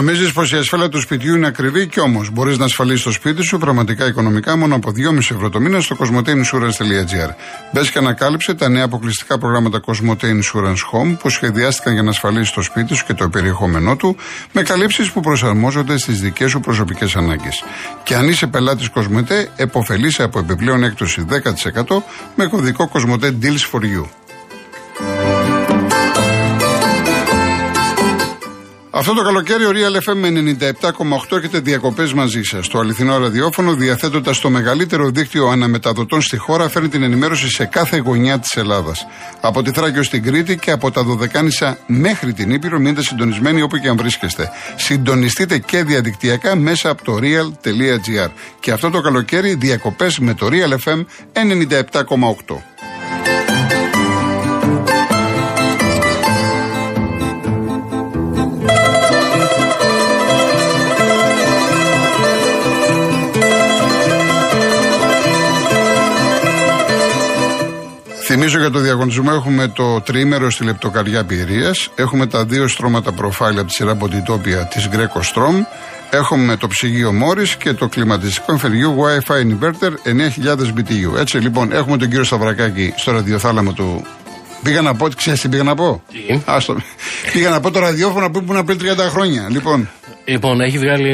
Νομίζεις πως η ασφάλεια του σπιτιού είναι ακριβή και όμως μπορείς να ασφαλίσεις το σπίτι σου πραγματικά οικονομικά μόνο από 2,5 ευρώ το μήνα στο cosmoteinsurance.gr. Μπες και ανακάλυψε τα νέα αποκλειστικά προγράμματα Cosmote Insurance Home που σχεδιάστηκαν για να ασφαλίσεις το σπίτι σου και το περιεχόμενό του με καλύψεις που προσαρμόζονται στις δικές σου προσωπικές ανάγκες. Και αν είσαι πελάτης Cosmote, εποφελείσαι από επιπλέον έκπτωση 10% με κωδικό Cosmote Deals for You. Αυτό το καλοκαίρι ο Real FM 97,8 έχετε διακοπές μαζί σας. Το αληθινό ραδιόφωνο, διαθέτοντας το μεγαλύτερο δίκτυο αναμεταδοτών στη χώρα, φέρνει την ενημέρωση σε κάθε γωνιά της Ελλάδας. Από τη Θράκη στην Κρήτη και από τα Δωδεκάνησα μέχρι την Ήπειρο, μείνετε συντονισμένοι όπου και αν βρίσκεστε. Συντονιστείτε και διαδικτυακά μέσα από το real.gr. Και αυτό το καλοκαίρι διακοπές με το Real FM 97,8. Θυμίζω για το διαγωνισμό έχουμε το τρίμερο στη λεπτοκαριά Πυρίας. Έχουμε τα δύο στρώματα προφάλ από τη σειρά Μποντιτόπια της Greco Strom. Έχουμε το ψυγείο Μόρι και το κλιματιστικό εμφυριού Wi-Fi Inverter 9000 BTU. Έτσι λοιπόν, έχουμε τον κύριο Σταυρακάκη στο ραδιοθάλαμο του. Πήγα να πω, ξέρεις τι πήγα να πω; Τι; Άστο. πήγα να πω το ραδιόφωνο που ήμουν πριν 30 χρόνια. Λοιπόν, Λοιπόν, έχει, βγάλει,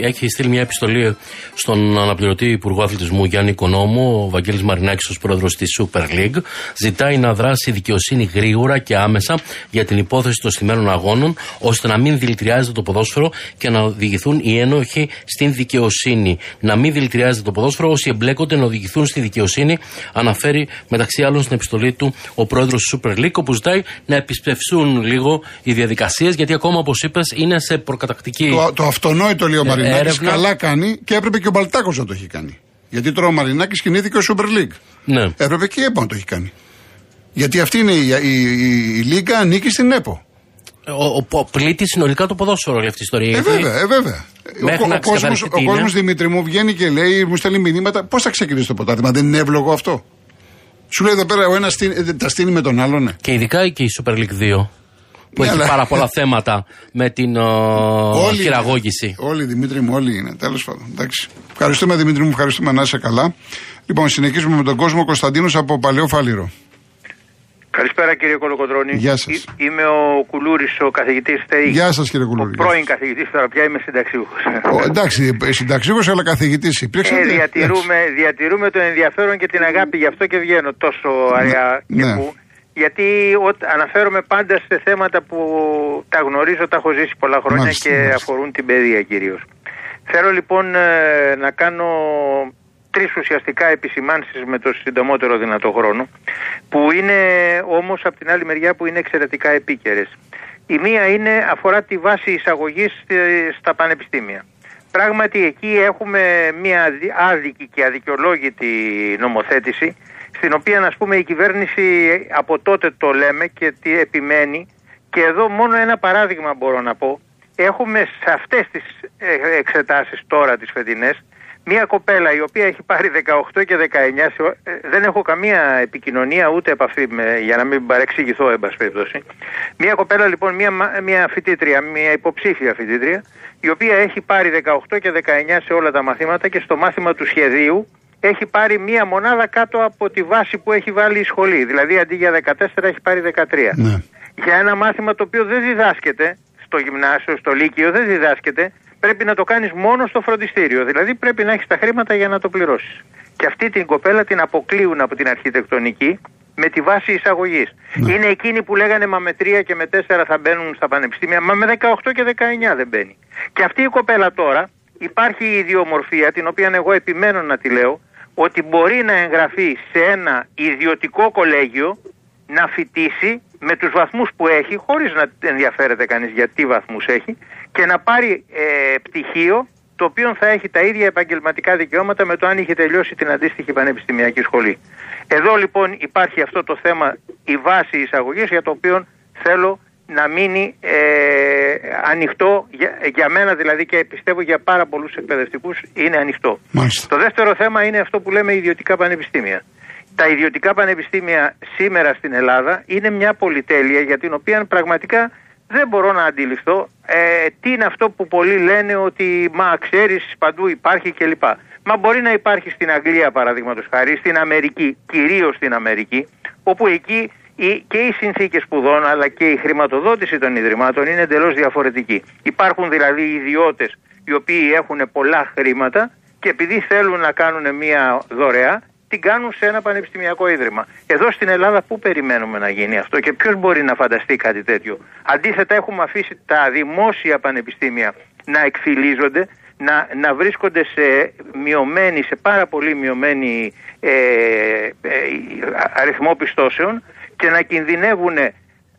έχει στείλει μια επιστολή στον αναπληρωτή Υπουργό Αθλητισμού Γιάννη Οικονόμου, ο Βαγγέλης Μαρινάκης ως πρόεδρος της Super League. Ζητάει να δράσει η δικαιοσύνη γρήγορα και άμεσα για την υπόθεση των στημένων αγώνων, ώστε να μην δηλητηριάζεται το ποδόσφαιρο και να οδηγηθούν οι ένοχοι στην δικαιοσύνη. Να μην δηλητηριάζεται το ποδόσφαιρο, όσοι εμπλέκονται να οδηγηθούν στη δικαιοσύνη, αναφέρει μεταξύ άλλων στην επιστολή του ο πρόεδρος της Super League, όπου ζητάει να επισπευσούν λίγο οι διαδικασίες, γιατί ακόμα, όπως είπες, είναι σε προκατακτική το, το αυτονόητο λέει ο Ε, Μαρινάκης. έρευνα. Καλά κάνει και έπρεπε και ο Μπαλτάκος να το έχει κάνει. Γιατί τώρα ο Μαρινάκης κινήθηκε ο Super League. Ναι. Έπρεπε και η ΕΠΟ να το έχει κάνει. Γιατί αυτή είναι η, η, η, η Λίγκα ανήκει στην ΕΠΟ. Ο, ο, ο πλήττει συνολικά το ποδόσφαιρο όλη αυτή η ιστορία. Ε, γιατί βέβαια, ε, βέβαια. Μέχρι ο, να ο, κόσμος, ξεκαθαριστεί ο τι είναι. κόσμος Δημήτρη μου βγαίνει και λέει, μου στέλνει μηνύματα, πώς θα ξεκινήσει το ποτάθλημα, δεν είναι εύλογο αυτό; Σου λέει εδώ πέρα ο ένας τα στείνει με τον άλλον, ναι. Και ειδικά και η Super League 2 που Ναι, έχει αλλά- πάρα πολλά θέματα με την ο, χειραγώγηση. Όλοι, Δημήτρη μου, όλοι είναι. Τέλος πάντων. Εντάξει. Ευχαριστούμε, Δημήτρη μου, ευχαριστούμε να είσαι καλά. Λοιπόν, συνεχίζουμε με τον κόσμο Κωνσταντίνος από Παλαιό Φάληρο. Καλησπέρα κύριε Κολοκοντρώνη. Γεια σας. Εί- Είμαι ο Κουλούρης, ο καθηγητής ΤΕΙ. Γεια σας, κύριε Ο Κουλούρη. πρώην καθηγητής, τώρα πια είμαι συνταξιούχος. Ο, εντάξει, συνταξίγο αλλά καθηγητής υπήρξε. Ε, διατηρούμε, διατηρούμε το ενδιαφέρον και την αγάπη, γι' αυτό και βγαίνω τόσο αραιά και ναι. που. Γιατί ό, αναφέρομαι πάντα σε θέματα που τα γνωρίζω, τα έχω ζήσει πολλά χρόνια Μάλιστα, και μάλιστα. αφορούν την παιδεία κυρίως. Θέλω λοιπόν ε, να κάνω τρεις ουσιαστικά επισημάνσεις με το συντομότερο δυνατό χρόνο που είναι όμως από την άλλη μεριά που είναι εξαιρετικά επίκαιρες. Η μία είναι αφορά τη βάση εισαγωγής ε, στα πανεπιστήμια. Πράγματι εκεί έχουμε μια αδι- άδικη και αδικαιολόγητη νομοθέτηση στην οποία ας πούμε η κυβέρνηση από τότε το λέμε και τι επιμένει και εδώ μόνο ένα παράδειγμα μπορώ να πω. Έχουμε σε αυτές τις ε, εξετάσεις τώρα τις φετινές μια κοπέλα η οποία έχει πάρει 18 και 19, σε ο- ε, δεν έχω καμία επικοινωνία ούτε επαφή με, για να μην παρεξηγηθώ εν πάση περιπτώσει. Μια κοπέλα λοιπόν, μια, μα- μια φοιτήτρια, μια υποψήφια φοιτήτρια, η οποία έχει πάρει 18 και 19 σε όλα τα μαθήματα και στο μάθημα του σχεδίου έχει πάρει μία μονάδα κάτω από τη βάση που έχει βάλει η σχολή. Δηλαδή αντί για 14 έχει πάρει 13 Ναι. για ένα μάθημα το οποίο δεν διδάσκεται στο γυμνάσιο, στο λύκειο, δεν διδάσκεται, πρέπει να το κάνεις μόνο στο φροντιστήριο. Δηλαδή πρέπει να έχεις τα χρήματα για να το πληρώσεις. Και αυτή την κοπέλα την αποκλείουν από την αρχιτεκτονική με τη βάση εισαγωγής. Ναι. Είναι εκείνοι που λέγανε μα με 3 και με 4 θα μπαίνουν στα πανεπιστήμια, μα με 18 και 19 δεν μπαίνει. Και αυτή η κοπέλα τώρα υπάρχει η ιδιομορφία, την οποία εγώ επιμένω να τη λέω, ότι μπορεί να εγγραφεί σε ένα ιδιωτικό κολέγιο να φοιτήσει με τους βαθμούς που έχει, χωρίς να ενδιαφέρεται κανείς για τι βαθμούς έχει, και να πάρει ε, πτυχίο το οποίο θα έχει τα ίδια επαγγελματικά δικαιώματα με το αν είχε τελειώσει την αντίστοιχη πανεπιστημιακή σχολή. Εδώ λοιπόν υπάρχει αυτό το θέμα, η βάση εισαγωγής για το οποίο θέλω να μείνει ε, ανοιχτό για, για μένα δηλαδή και πιστεύω για πάρα πολλούς εκπαιδευτικούς είναι ανοιχτό. Μάλιστα. Το δεύτερο θέμα είναι αυτό που λέμε ιδιωτικά πανεπιστήμια. Τα ιδιωτικά πανεπιστήμια σήμερα στην Ελλάδα είναι μια πολυτέλεια για την οποία πραγματικά δεν μπορώ να αντιληφθώ ε, τι είναι αυτό που πολλοί λένε ότι μα ξέρεις παντού υπάρχει κλπ. Μα μπορεί να υπάρχει στην Αγγλία παραδείγματος χάρη, στην Αμερική, κυρίως στην Αμερική, όπου εκεί και οι συνθήκες σπουδών αλλά και η χρηματοδότηση των ιδρυμάτων είναι εντελώς διαφορετική. Υπάρχουν δηλαδή ιδιώτες οι οποίοι έχουν πολλά χρήματα και επειδή θέλουν να κάνουν μια δωρεά την κάνουν σε ένα πανεπιστημιακό ίδρυμα. Εδώ στην Ελλάδα πού περιμένουμε να γίνει αυτό και ποιος μπορεί να φανταστεί κάτι τέτοιο; Αντίθετα έχουμε αφήσει τα δημόσια πανεπιστήμια να εκφυλίζονται, να, να βρίσκονται σε μειωμένη, σε πάρα πολύ μειωμένη ε, ε, αριθμό πιστώσεων και να κινδυνεύουν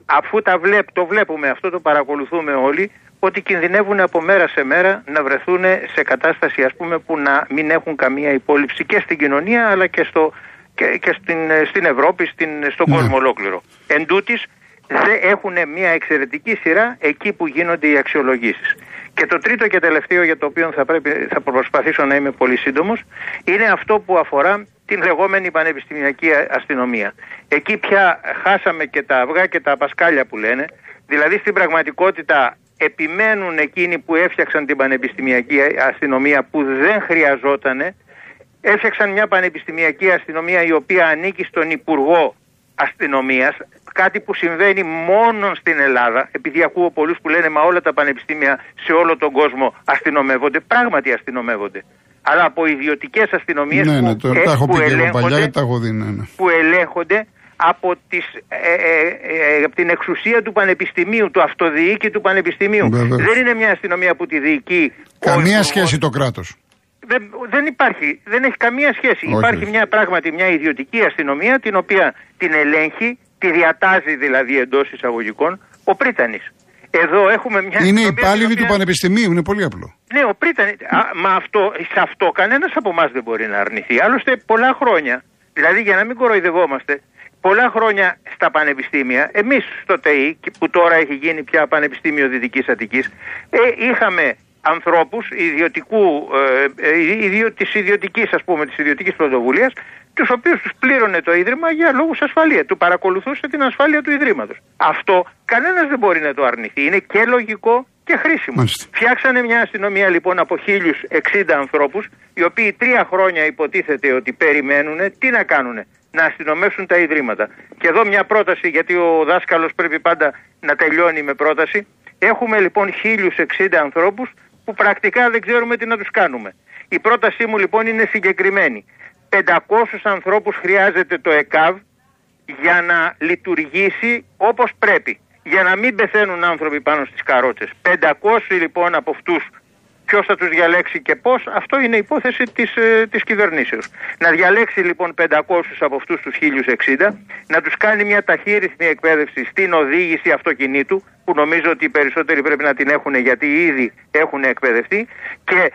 αφού τα βλέπ, το βλέπουμε αυτό το παρακολουθούμε όλοι ότι κινδυνεύουν από μέρα σε μέρα να βρεθούν σε κατάσταση ας πούμε που να μην έχουν καμία υπόλοιψη και στην κοινωνία αλλά και, στο, και, στην, στην Ευρώπη, στην, στον ναι. κόσμο ολόκληρο. Εν τούτης, δεν έχουν μια εξαιρετική σειρά εκεί που γίνονται οι αξιολογήσεις. Και το τρίτο και τελευταίο για το οποίο θα, πρέπει, θα προσπαθήσω να είμαι πολύ σύντομος είναι αυτό που αφορά την λεγόμενη πανεπιστημιακή αστυνομία. Εκεί πια χάσαμε και τα αυγά και τα πασκάλια που λένε. Δηλαδή στην πραγματικότητα επιμένουν εκείνοι που έφτιαξαν την πανεπιστημιακή αστυνομία που δεν χρειαζότανε. Έφτιαξαν μια πανεπιστημιακή αστυνομία η οποία ανήκει στον Υπουργό Αστυνομίας, κάτι που συμβαίνει μόνο στην Ελλάδα, επειδή ακούω πολλούς που λένε μα όλα τα πανεπιστήμια σε όλο τον κόσμο αστυνομεύονται, πράγματι αστυνομεύονται. Αλλά από ιδιωτικές αστυνομίες ναι, ναι, που, ναι, τα έχω πει και παλιά, τα έχω δει, ναι, ναι. που ελέγχονται από, τις, ε, ε, ε, από την εξουσία του Πανεπιστημίου, του αυτοδιοίκη του Πανεπιστημίου. Δεν είναι μια αστυνομία που τη διοικεί. Καμία σχέση το κράτος. Δεν, δεν υπάρχει, δεν έχει καμία σχέση. Υπάρχει μια πράγματι μια ιδιωτική αστυνομία την οποία την ελέγχει, τη διατάζει δηλαδή εντός εισαγωγικών ο Πρίτανης. Εδώ έχουμε μια. Είναι υπάλληλοι του Πανεπιστημίου, είναι πολύ απλό. Ναι, ο Πρίτανη. Μα αυτό, σε αυτό κανένας από εμάς δεν μπορεί να αρνηθεί. Άλλωστε, πολλά χρόνια, δηλαδή για να μην κοροϊδευόμαστε, πολλά χρόνια στα πανεπιστήμια, εμείς στο ΤΕΙ, που τώρα έχει γίνει πια Πανεπιστήμιο Δυτικής Αττικής, ε, είχαμε ανθρώπους ιδιωτικού, ε, ε ιδιο, της ιδιωτικής ας πούμε, της ιδιωτικής πρωτοβουλίας, τους οποίους τους πλήρωνε το Ίδρυμα για λόγους ασφαλείας, του παρακολουθούσε την ασφάλεια του Ιδρύματος. Αυτό κανένας δεν μπορεί να το αρνηθεί, είναι και λογικό και χρήσιμο. Μάλιστα. Φτιάξανε μια αστυνομία λοιπόν από 1060 ανθρώπους, οι οποίοι τρία χρόνια υποτίθεται ότι περιμένουν, τι να κάνουν, να αστυνομεύσουν τα ιδρύματα. Και εδώ μια πρόταση, γιατί ο δάσκαλος πρέπει πάντα να τελειώνει με πρόταση. Έχουμε λοιπόν 1060 ανθρώπους που πρακτικά δεν ξέρουμε τι να τους κάνουμε. Η πρότασή μου λοιπόν είναι συγκεκριμένη. 500 ανθρώπους χρειάζεται το ΕΚΑΒ για να λειτουργήσει όπως πρέπει. Για να μην πεθαίνουν άνθρωποι πάνω στις καρότσες. 500 λοιπόν από αυτούς Ποιος θα τους διαλέξει και πώς, αυτό είναι υπόθεση της ε, της κυβερνήσεως. Να διαλέξει λοιπόν 500 από αυτούς τους 1060, να τους κάνει μια ταχύρυθμη εκπαίδευση στην οδήγηση αυτοκινήτου, που νομίζω ότι οι περισσότεροι πρέπει να την έχουν γιατί ήδη έχουν εκπαιδευτεί, και,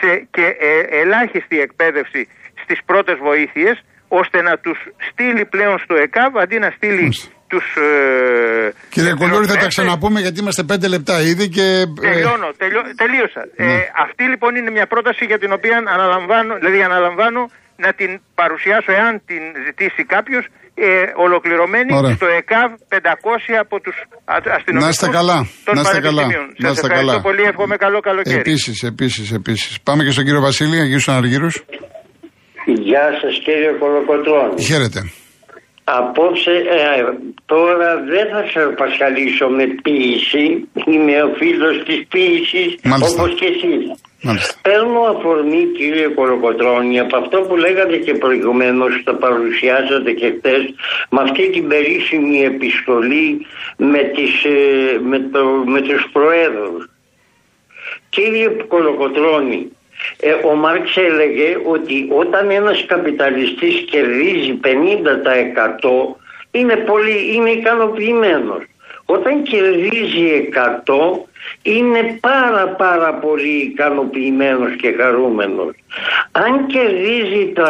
σε, και ε, ελάχιστη εκπαίδευση στις πρώτες βοήθειες, ώστε να τους στείλει πλέον στο ΕΚΑΒ αντί να στείλει τους... Ε, Κύριε Κουλούρη θα τα ξαναπούμε γιατί είμαστε πέντε λεπτά ήδη και... Ε, Τελειώνω, τελείωσα. Ε, ναι. αυτή λοιπόν είναι μια πρόταση για την οποία αναλαμβάνω, δηλαδή αναλαμβάνω να την παρουσιάσω εάν την ζητήσει κάποιος ε, ολοκληρωμένη Ωραία. στο ΕΚΑΒ 500 από τους αστυνομικούς Να είστε καλά. Των να είστε καλά. Να είστε καλά. πολύ, εύχομαι καλό καλοκαίρι. Επίσης, επίσης, επίσης. Πάμε και στον κύριο Βασίλη, Αγίους Αναργύρους. Γεια σας κύριε Κολοκοτρώνη. Χαίρετε. Απόψε ε, τώρα δεν θα σε πασχαλίσω με ποίηση, είμαι ο φίλος της ποίησης όπως και εσείς. Μάλιστα. Παίρνω αφορμή κύριε Κολοκοτρώνη από αυτό που λέγατε και προηγουμένως το παρουσιάζατε και χθες με αυτή την περίφημη επιστολή με, τις, ε, με, το, με τους προέδρους. Κύριε Κολοκοτρώνη, ε, ο Μάρξ έλεγε ότι όταν ένας καπιταλιστής κερδίζει 50% είναι, πολύ, είναι ικανοποιημένος. Όταν κερδίζει 100 είναι πάρα πάρα πολύ ικανοποιημένος και χαρούμενος. Αν κερδίζει 300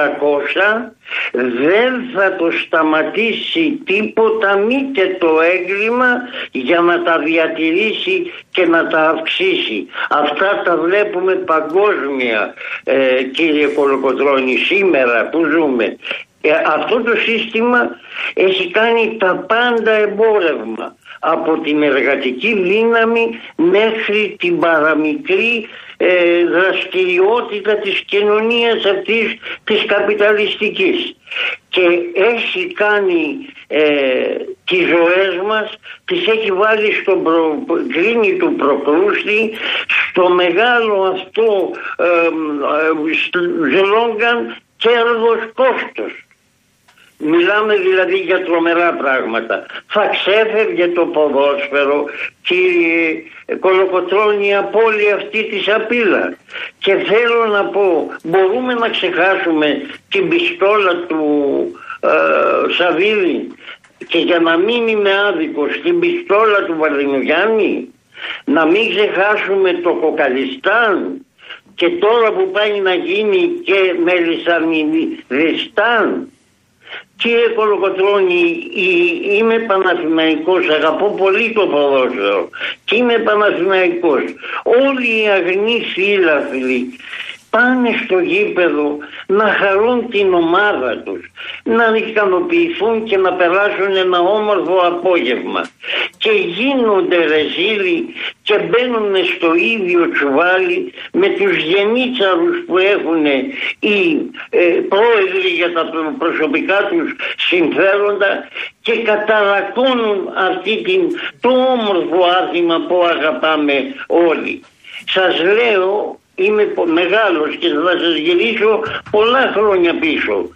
δεν θα το σταματήσει τίποτα μη και το έγκλημα για να τα διατηρήσει και να τα αυξήσει. Αυτά τα βλέπουμε παγκόσμια ε, κύριε Κολοκοτρώνη σήμερα που ζούμε. Ε, αυτό το σύστημα έχει κάνει τα πάντα εμπόρευμα από την εργατική δύναμη μέχρι την παραμικρή ε, δραστηριότητα της κοινωνίας αυτής της καπιταλιστικής. Και έχει κάνει ε, τις ζωές μας τις έχει βάλει στον προ, κρίνη του προκρούστη στο μεγάλο αυτό ε, ε, ζλόγγαν κέρδος κόστος Μιλάμε δηλαδή για τρομερά πράγματα. Θα ξέφευγε το ποδόσφαιρο και κολοκοτρώνει από όλη αυτή τη σαπίλα. Και θέλω να πω, μπορούμε να ξεχάσουμε την πιστόλα του ε, Σαββίδη; Και για να μην είμαι άδικος την πιστόλα του Βαρδινογιάννη; Να μην ξεχάσουμε το Κοκαλιστάν; Και τώρα που πάει να γίνει και Μελισσανιδιστάν Κύριε Κολοκοτρώνη, είμαι Παναθηναϊκός, αγαπώ πολύ το ποδόσφαιρο και είμαι Παναθηναϊκός. Όλοι οι αγνοί φίλαθλοι πάνε στο γήπεδο να χαρούν την ομάδα τους, να ικανοποιηθούν και να περάσουν ένα όμορφο απόγευμα. Και γίνονται ρεζίλοι και μπαίνουν στο ίδιο τσουβάλι με τους γενίτσαρους που έχουν οι ε, πρόεδροι για τα προσωπικά τους συμφέροντα και καταρακώνουν αυτή την, το όμορφο άθλημα που αγαπάμε όλοι. Σας λέω είμαι μεγάλος και θα σας γυρίσω πολλά χρόνια πίσω.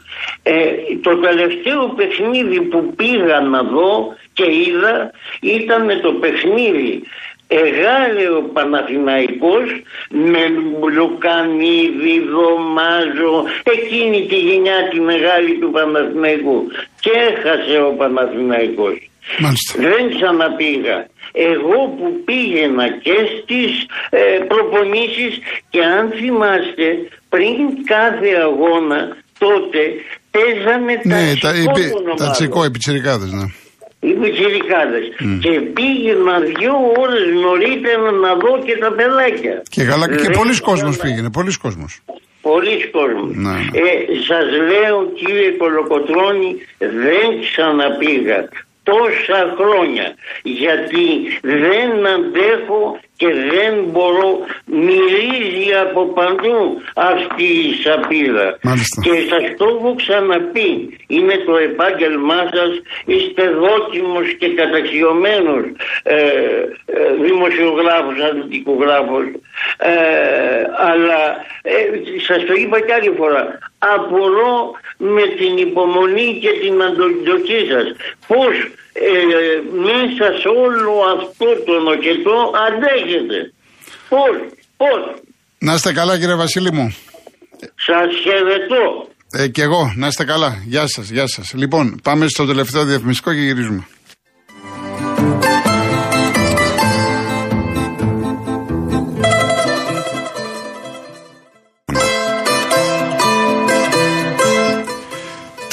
Ε, το τελευταίο παιχνίδι που πήγα να δω και είδα ήταν το παιχνίδι Εγάλε ο Παναθηναϊκός με Λουκανίδη, Δωμάζο, εκείνη τη γενιά τη μεγάλη του Παναθηναϊκού και έχασε ο Παναθηναϊκός. Δεν ξαναπήγα. Εγώ που πήγαινα και στις ε, προπονήσεις και αν θυμάστε πριν κάθε αγώνα τότε παίζαμε ναι, τα, τα, τα τσικό επιτσιρικάδες, ναι. Οι πιτσιρικάδες. Mm. Και πήγαινα δύο ώρες νωρίτερα να δω και τα παιδάκια. Και καλά και πολλοί κόσμος πήγαινε, πολλοί κόσμος. Πολλοί κόσμος. Ναι, ναι. Ε, σας λέω κύριε Κολοκοτρώνη δεν ξαναπήγα τόσα χρόνια γιατί δεν αντέχω και δεν μπορώ μυρίζει από παντού αυτή η σαπίδα. Και σας το έχω ξαναπεί είναι το επάγγελμά σας είστε δόκιμος και καταξιωμένος ε, ε, δημοσιογράφος, αθλητικογράφος. Ε, αλλά ε, σας το είπα κι άλλη φορά απορώ με την υπομονή και την αντοχή σας πως ε, μέσα σε όλο αυτό το νοκετό αντέχετε. Πώς, πώς. Να είστε καλά κύριε Βασίλη μου. Σας χαιρετώ. Ε, και εγώ, να είστε καλά. Γεια σας, γεια σας. Λοιπόν, πάμε στο τελευταίο διαφημιστικό και γυρίζουμε.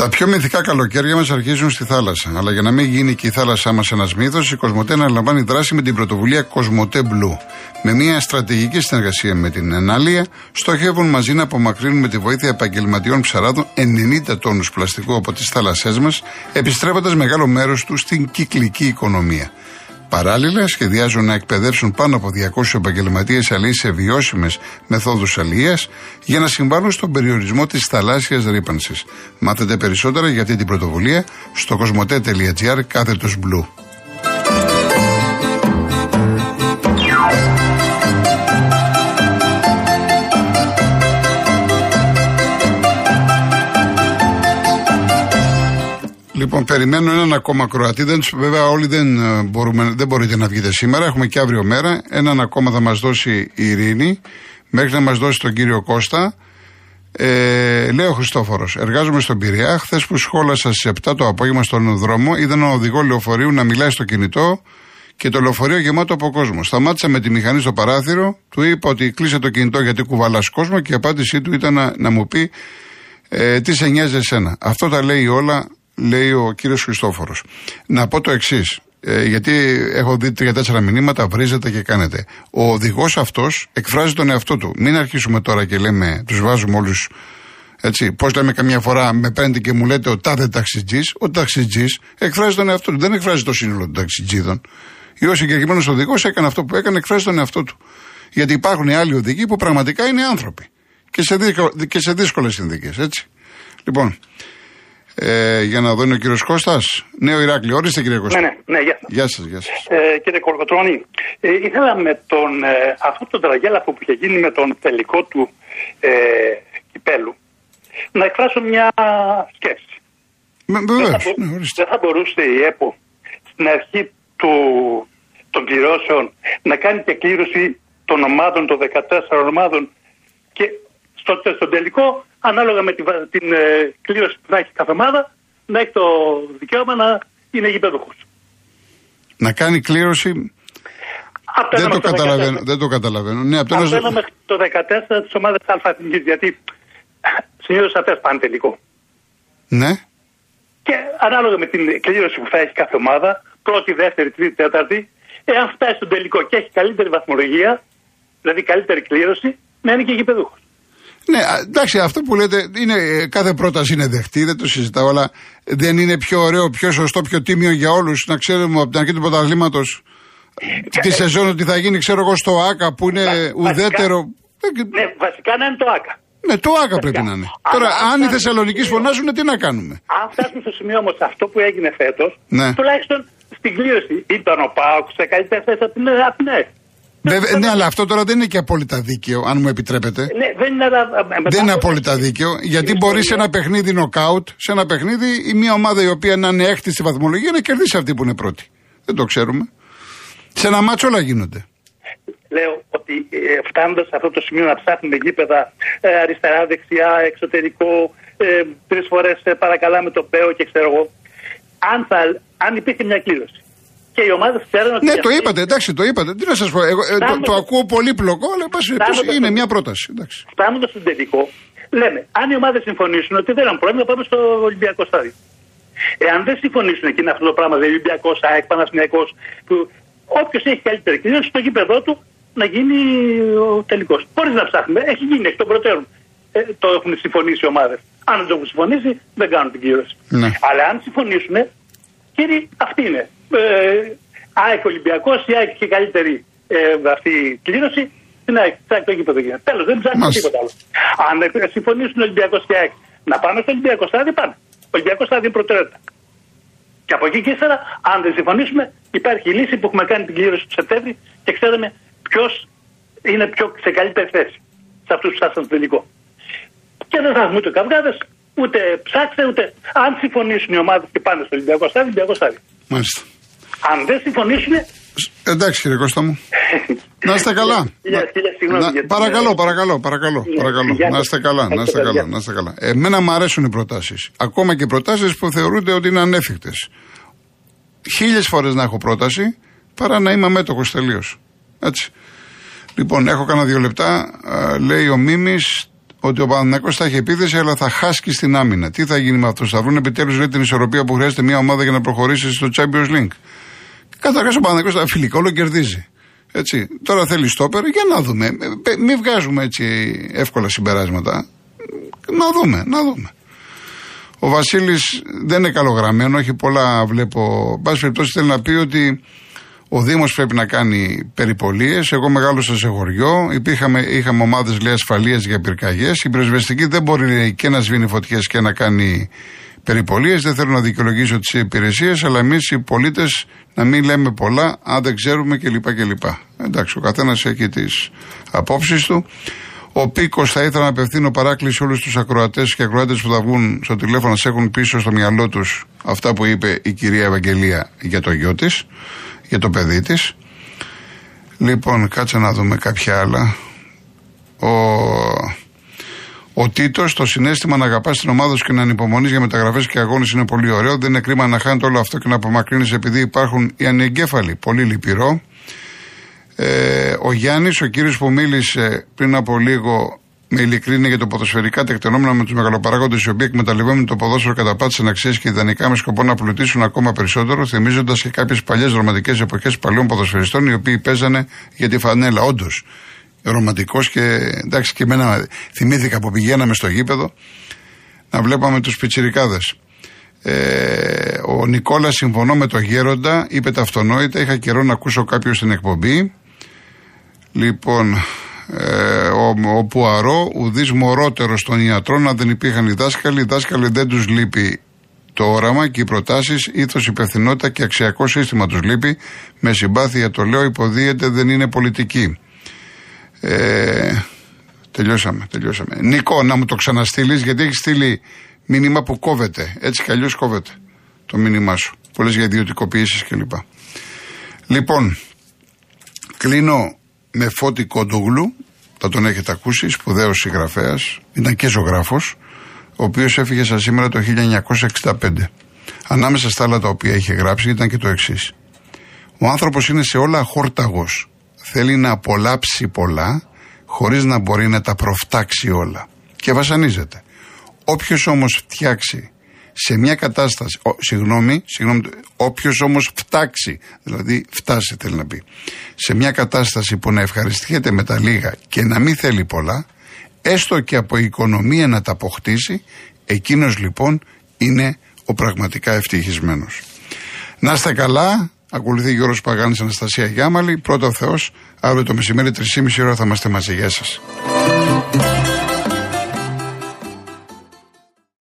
Τα πιο μυθικά καλοκαίρια μας αρχίζουν στη θάλασσα. Αλλά για να μην γίνει και η θάλασσά μας ένας μύθος, η Κοσμοτέ αναλαμβάνει δράση με την πρωτοβουλία Κοσμοτέ Blue. Με μια στρατηγική συνεργασία με την Ενάλια, στοχεύουν μαζί να απομακρύνουν με τη βοήθεια επαγγελματιών ψαράδων 90 τόνους πλαστικού από τις θάλασσές μας, επιστρέφοντας μεγάλο μέρος τους στην κυκλική οικονομία. Παράλληλα, σχεδιάζουν να εκπαιδεύσουν πάνω από 200 επαγγελματίες αλληλείς σε βιώσιμες μεθόδους αλληλείας για να συμβάλλουν στον περιορισμό της θαλάσσιας ρήπανσης. Μάθετε περισσότερα για αυτή την πρωτοβουλία στο κοσμοτέ.gr κάθετος blue. Λοιπόν, περιμένω έναν ακόμα Κροατή. Δεν, βέβαια, όλοι δεν, ε, μπορούμε, δεν μπορείτε να βγείτε σήμερα. Έχουμε και αύριο μέρα. Έναν ακόμα θα μας δώσει η Ειρήνη. Μέχρι να μας δώσει τον κύριο Κώστα. Ε, λέω Χριστόφορος. Εργάζομαι στον Πειραιά. Χθες που σχόλασα στις 7 το απόγευμα στον δρόμο, είδα έναν οδηγό λεωφορείου να μιλάει στο κινητό και το λεωφορείο γεμάτο από κόσμο. Σταμάτησα με τη μηχανή στο παράθυρο, του είπα ότι κλείσε το κινητό γιατί κουβαλάς κόσμο και η απάντησή του ήταν να, να μου πει ε, τι σε νοιάζει εσένα. Αυτό τα λέει όλα λέει ο κύριος Χριστόφορος. Να πω το εξής. Ε, γιατί έχω δει τρία-τέσσερα μηνύματα, βρίζετε και κάνετε. Ο οδηγός αυτός εκφράζει τον εαυτό του. Μην αρχίσουμε τώρα και λέμε, τους βάζουμε όλους Έτσι, πώς λέμε καμιά φορά με παίρνετε και μου λέτε ο τάδε ταξιτζής, ο ταξιτζής εκφράζει τον εαυτό του. Δεν εκφράζει το σύνολο των ταξιτζίδων. Ή ο συγκεκριμένος οδηγός έκανε αυτό που έκανε, εκφράζει τον εαυτό του. Γιατί υπάρχουν άλλοι οδηγοί που πραγματικά είναι άνθρωποι. Και σε, και σε δύσκολες συνθήκες, έτσι. Λοιπόν, ε, για να δω είναι ο κύριος Κώστας. Νέο Ηράκλειο, ορίστε κύριε Κώστα. Ναι, ναι, ναι γεια σα. Γεια σας, γεια σας. Ε, κύριε Κορκοτρόνη, ε, ήθελα με τον, ε, αυτό το τραγέλαφο που είχε γίνει με τον τελικό του ε, κυπέλου να εκφράσω μια σκέψη. Με, δεν, θα, ναι, δεν θα μπορούσε η ΕΠΟ στην αρχή του, των κληρώσεων να κάνει και κλήρωση των ομάδων, των 14 ομάδων και στο, στο τελικό, ανάλογα με την, την ε, κλήρωση που θα έχει κάθε ομάδα, να έχει το δικαίωμα να είναι γηπέδοχο. Να κάνει κλήρωση. δεν το, καταλαβαίνω, δεν το καταλαβαίνω. Ναι, από το, ένα... μέχρι το 14 της ομάδας Α γιατί συνήθως αυτέ πάνε τελικό. Ναι. Και ανάλογα με την κλήρωση που θα έχει κάθε ομάδα, πρώτη, δεύτερη, τρίτη, τέταρτη, εάν φτάσει στο τελικό και έχει καλύτερη βαθμολογία, δηλαδή καλύτερη κλήρωση, να είναι και γηπεδούχος. Ναι, εντάξει, αυτό που λέτε είναι ε, κάθε πρόταση είναι δεχτή, δεν το συζητάω, αλλά δεν είναι πιο ωραίο, πιο σωστό, πιο τίμιο για όλους να ξέρουμε από την αρχή του πρωταθλήματος ε, τη σεζόν ότι θα γίνει, ξέρω εγώ, στο ΑΚΑ που είναι ουδέτερο. Ναι, βασικά να είναι το ΑΚΑ. Ναι, το ΑΚΑ πρέπει να είναι. Τώρα, αν οι Θεσσαλονίκοι φωνάζουν, τι να κάνουμε. Αν φτάσουμε στο σημείο όμως αυτό που έγινε φέτος, ναι. τουλάχιστον στην κλήρωση ήταν ο Πάοκ σε καλύτερη θέση από την ΕΕ. Βέβαια, ναι, αλλά αυτό τώρα δεν είναι και απόλυτα δίκαιο, αν μου επιτρέπετε. Ναι, δεν είναι, δεν είναι απόλυτα δίκαιο, γιατί μπορεί σε ένα παιχνίδι νοκάουτ, σε ένα παιχνίδι η μία ομάδα η οποία να είναι έκτη στη βαθμολογία να κερδίσει αυτή που είναι πρώτη. Δεν το ξέρουμε. Σε ένα μάτσο όλα γίνονται. Λέω ότι ε, φτάνοντας σε αυτό το σημείο να ψάχνουμε γήπεδα ε, αριστερά, δεξιά, εξωτερικό, ε, τρεις φορές ε, παρακαλάμε τον Πέο και ξέρω εγώ. Αν, θα, αν υπήρχε μια κλήρωση και οι ομάδες ξέρουν ότι. Ναι, το είπατε, εντάξει, το είπατε. Τι να σας πω, εγώ, ε, το, το, ακούω πολύ πλοκό, αλλά είναι μια πρόταση. Φτάνοντα στον τελικό, λέμε, αν οι ομάδες συμφωνήσουν ότι δεν είναι πρόβλημα, πάμε στο Ολυμπιακό στάδιο. Εάν δεν συμφωνήσουν εκεί είναι αυτό το πράγμα, δηλαδή Ολυμπιακός, ΑΕΚ, Παναθυνιακό, που όποιος έχει καλύτερη κλήρωση στο γήπεδό του να γίνει ο τελικός. Χωρίς να ψάχνουμε, έχει γίνει εκ των προτέρων. Ε, το έχουν συμφωνήσει οι ομάδες. Αν δεν το έχουν συμφωνήσει, δεν κάνουν την κλήρωση. Ναι. Αλλά αν συμφωνήσουν, κύριοι, αυτή είναι ε, ΑΕΚ Ολυμπιακός, η ΑΕΚ είχε καλύτερη ε, αυτή κλήρωση. Την ΑΕΚ, το γήπεδο γίνεται. Τέλος, δεν ψάχνει τίποτα άλλο. Αν ε, συμφωνήσουν Ολυμπιακός και ΑΕΚ να πάμε στο Ολυμπιακό στάδιο, πάμε. Ο Ολυμπιακός στάδιο είναι προτεραιότητα. Και από εκεί και ύστερα, αν δεν συμφωνήσουμε, υπάρχει η λύση που έχουμε κάνει την κλήρωση του Σεπτέμβρη και ξέρουμε ποιος είναι πιο σε καλύτερη θέση σε αυτούς που φτάσαν στο τελικό. Και δεν θα έχουμε ούτε καυγάδες, ούτε ψάξτε, ούτε. Αν συμφωνήσουν οι ομάδες και πάνε στο Ολυμπιακό στάδιο, Ολυμπιακό στάδιο. Μάλιστα. Αν δεν συμφωνήσουν. Εντάξει κύριε Κώστα μου. να είστε καλά. παρακαλώ, παρακαλώ, παρακαλώ. παρακαλώ. Να είστε καλά, να είστε καλά, να είστε καλά. Εμένα μου αρέσουν οι προτάσεις. Ακόμα και οι προτάσεις που θεωρούνται ότι είναι ανέφικτες. Χίλιες φορές να έχω πρόταση παρά να είμαι αμέτωχο τελείως. Έτσι. Λοιπόν, έχω κανένα δύο λεπτά. λέει ο Μίμης ότι ο Παναθυνακό θα έχει επίθεση, αλλά θα χάσει στην άμυνα. Τι θα γίνει με αυτό, θα βρουν επιτέλους την ισορροπία που χρειάζεται μια ομάδα για να προχωρήσει στο Champions League. Καταρχά ο Παναγιώ θα φιλικό όλο κερδίζει. Έτσι. Τώρα θέλει στόπερ για να δούμε. Ε, μην βγάζουμε έτσι εύκολα συμπεράσματα. Να δούμε, να δούμε. Ο Βασίλης δεν είναι καλογραμμένο, έχει πολλά βλέπω. Πάση περιπτώσει θέλει να πει ότι ο Δήμος πρέπει να κάνει περιπολίες. Εγώ μεγάλωσα σε χωριό. Υπήρχαμε, είχαμε ομάδες λέει ασφαλείας για πυρκαγιές. Η πρεσβεστική δεν μπορεί και να σβήνει φωτιές και να κάνει περιπολίε. Δεν θέλω να δικαιολογήσω τις υπηρεσίες, αλλά εμείς οι πολίτες να μην λέμε πολλά, αν δεν ξέρουμε κλπ. κλπ. Εντάξει, ο καθένας έχει τις απόψεις του. Ο Πίκος θα ήθελα να απευθύνω παράκληση όλους τους ακροατές και ακροάτες που θα βγουν στο τηλέφωνο να σε έχουν πίσω στο μυαλό τους αυτά που είπε η κυρία Ευαγγελία για το γιο της, για το παιδί της. Λοιπόν, κάτσε να δούμε κάποια άλλα. Ο ο Τίτος, το συνέστημα να αγαπάς την ομάδα σου και να ανυπομονεί για μεταγραφές και αγώνες είναι πολύ ωραίο. Δεν είναι κρίμα να χάνει όλο αυτό και να απομακρύνεις επειδή υπάρχουν οι ανεγκέφαλοι. Πολύ λυπηρό. Ε, ο Γιάννης, ο κύριος που μίλησε πριν από λίγο με ειλικρίνεια για το ποδοσφαιρικά τεκτενόμενα με τους μεγαλοπαράγοντε οι οποίοι εκμεταλλευόμενοι το ποδόσφαιρο κατά πάτησαν αξίες και ιδανικά με σκοπό να πλουτίσουν ακόμα περισσότερο, θυμίζοντας και κάποιες παλιές δραματικές εποχές παλιών ποδοσφαιριστών οι οποίοι παίζανε για τη φανέλα. Όντως, ρομαντικός και εντάξει και εμένα θυμήθηκα που πηγαίναμε στο γήπεδο να βλέπαμε τους πιτσιρικάδες. Ε, ο Νικόλας, συμφωνώ με τον Γέροντα, είπε τα αυτονόητα. Είχα καιρό να ακούσω κάποιο στην εκπομπή. Λοιπόν, ε, ο, ο Πουαρό, ουδής μορότερο των ιατρών, αν δεν υπήρχαν οι δάσκαλοι, οι δάσκαλοι δεν τους λείπει το όραμα και οι προτάσεις, ήθος, υπευθυνότητα και αξιακό σύστημα τους λείπει. Με συμπάθεια το λέω, υποδίεται, δεν είναι πολιτική. Ε, τελειώσαμε, τελειώσαμε. Νίκο, να μου το ξαναστείλεις, γιατί έχεις στείλει μήνυμα που κόβεται. Έτσι κι αλλιώς κόβεται το μήνυμά σου. Πολλές για ιδιωτικοποιήσεις κλπ. Λοιπόν, κλείνω με φώτη Κοντογλου. Θα τον έχετε ακούσει, σπουδαίος συγγραφέας. Ήταν και ζωγράφος, ο οποίος έφυγε σαν σήμερα το 1965. Ανάμεσα στα άλλα τα οποία είχε γράψει ήταν και το εξής. Ο άνθρωπος είναι σε όλα χόρταγος. Θέλει να απολαύσει πολλά, χωρίς να μπορεί να τα προφτάξει όλα. Και βασανίζεται. Όποιος όμως φτιάξει σε μια κατάσταση, ο, συγγνώμη, συγγνώμη όποιος όμως φτάξει, δηλαδή φτάσει θέλει να πει, σε μια κατάσταση που να ευχαριστιέται με τα λίγα και να μην θέλει πολλά, έστω και από οικονομία να τα αποκτήσει, εκείνος λοιπόν είναι ο πραγματικά ευτυχισμένος. Να είστε καλά, ακολουθεί Γιώργος Παγάνης Αναστασία Γιάμαλη, πρώτα ο Θεός, αύριο το μεσημέρι 3,5 ώρα θα είμαστε μαζί. Γεια σας.